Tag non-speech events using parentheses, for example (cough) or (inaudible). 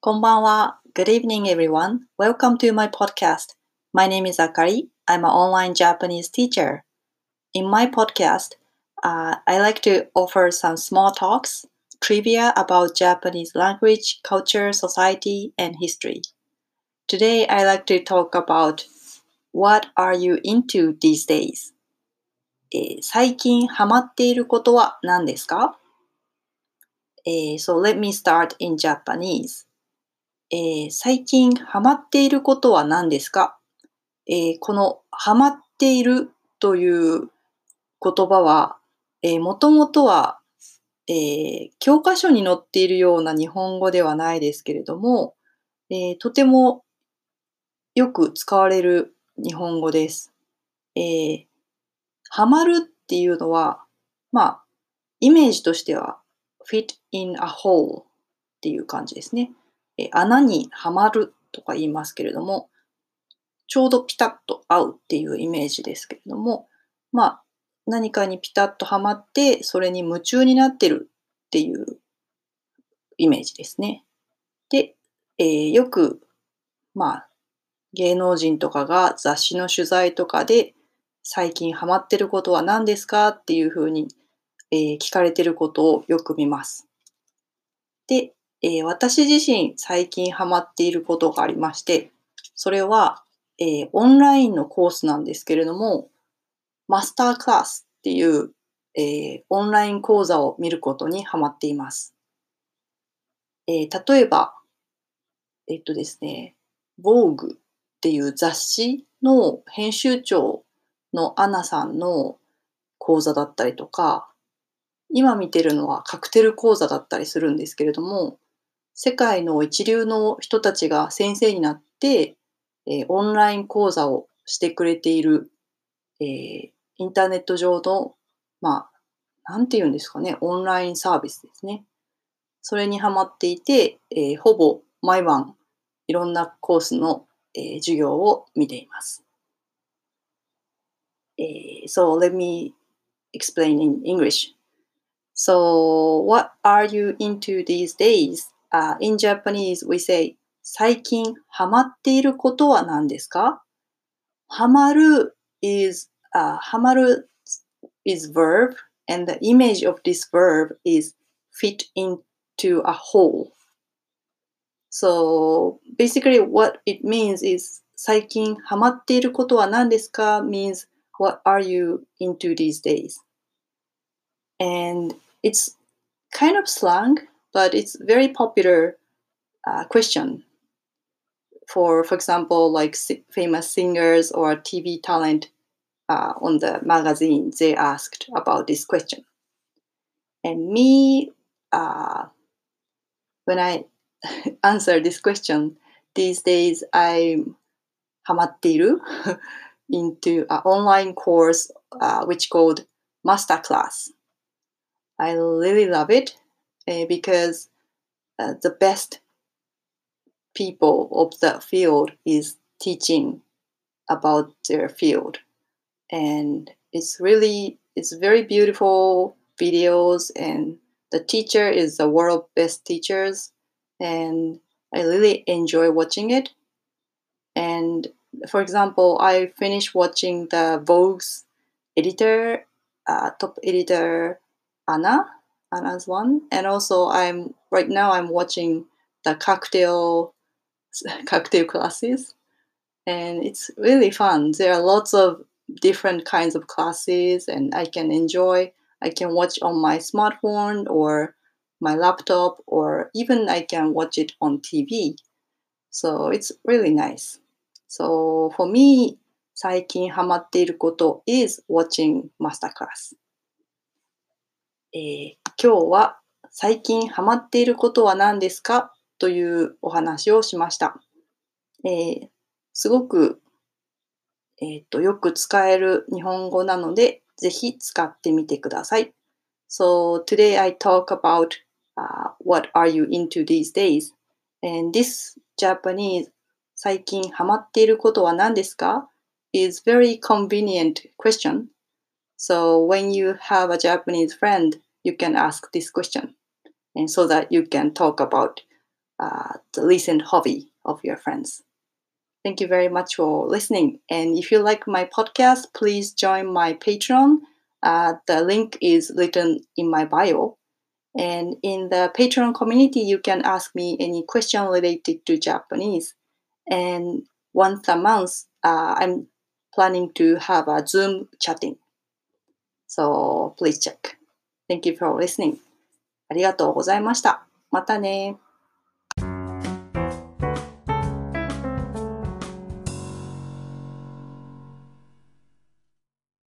こんばんは。Good evening, everyone. Welcome to my podcast. My name is Akari. I'm an online Japanese teacher. In my podcast, uh, I like to offer some small talks, trivia about Japanese language, culture, society, and history. Today, I like to talk about what are you into these days? えー最近ハマっていることは何ですか、えー ?So let me start in Japanese. えー最近ハマっていることは何ですか、えーこのハマっているという言葉は、えー、もともとは、えー教科書に載っているような日本語ではないですけれども、えーとてもよく使われる日本語です。えーハマるっていうのは、まあ、イメージとしては fit in a hole っていう感じですね。え穴にはまるとか言いますけれども、ちょうどピタッと合うっていうイメージですけれども、まあ、何かにピタッとはまって、それに夢中になってるっていうイメージですね。で、えーよく、まあ、芸能人とかが雑誌の取材とかで、最近ハマってることは何ですかっていうふうに、えー聞かれてることをよく見ます。で、えー私自身最近ハマっていることがありまして、それは、えーオンラインのコースなんですけれども、マスタークラスっていう、えーオンライン講座を見ることにハマっています。えー例えば、えっとですね、Vogue っていう雑誌の編集長のアナさんの講座だったりとか、今見てるのはカクテル講座だったりするんですけれども、世界の一流の人たちが先生になって、えーオンライン講座をしてくれている、えーインターネット上の、まあ、なんて言うんですかね、オンラインサービスですね。それにハマっていて、えーほぼ毎晩いろんなコースの、えー授業を見ています。えー so let me explain in English. So what are you into these days? Uh, in Japanese we say 最近ハマっていることは何ですかハマる is, uh, ハマる is verb and the image of this verb is fit into a hole. So basically what it means is 最近ハマっていることは何ですか means what are you into these days? And it's kind of slang, but it's very popular uh, question for, for example, like famous singers or TV talent uh, on the magazine, they asked about this question. And me, uh, when I (laughs) answer this question, these days I'm hamattiru (laughs) into an online course uh, which called masterclass. I really love it uh, because uh, the best people of the field is teaching about their field. And it's really it's very beautiful videos and the teacher is the world best teachers and i really enjoy watching it. And for example i finished watching the vogue's editor uh, top editor anna anna's one and also i'm right now i'm watching the cocktail (laughs) cocktail classes and it's really fun there are lots of different kinds of classes and i can enjoy i can watch on my smartphone or my laptop or even i can watch it on tv so it's really nice so for me 最近ハマっていること is watching masterclass えー 今日は最近ハマっていることは何ですかというお話をしました。えーすごく、えーとよく使える日本語なので、ぜひ使ってみてください。So today I talk about、uh, what are you into these days? And this Japanese 最近ハマっていることは何ですか is very convenient question. So when you have a Japanese friend, you can ask this question. And so that you can talk about uh, the recent hobby of your friends. Thank you very much for listening. And if you like my podcast, please join my Patreon. Uh, the link is written in my bio. And in the Patreon community, you can ask me any question related to Japanese. And once a month, uh, I'm planning to have a Zoom chatting. So please check. Thank you for listening. ありがとうございました。またね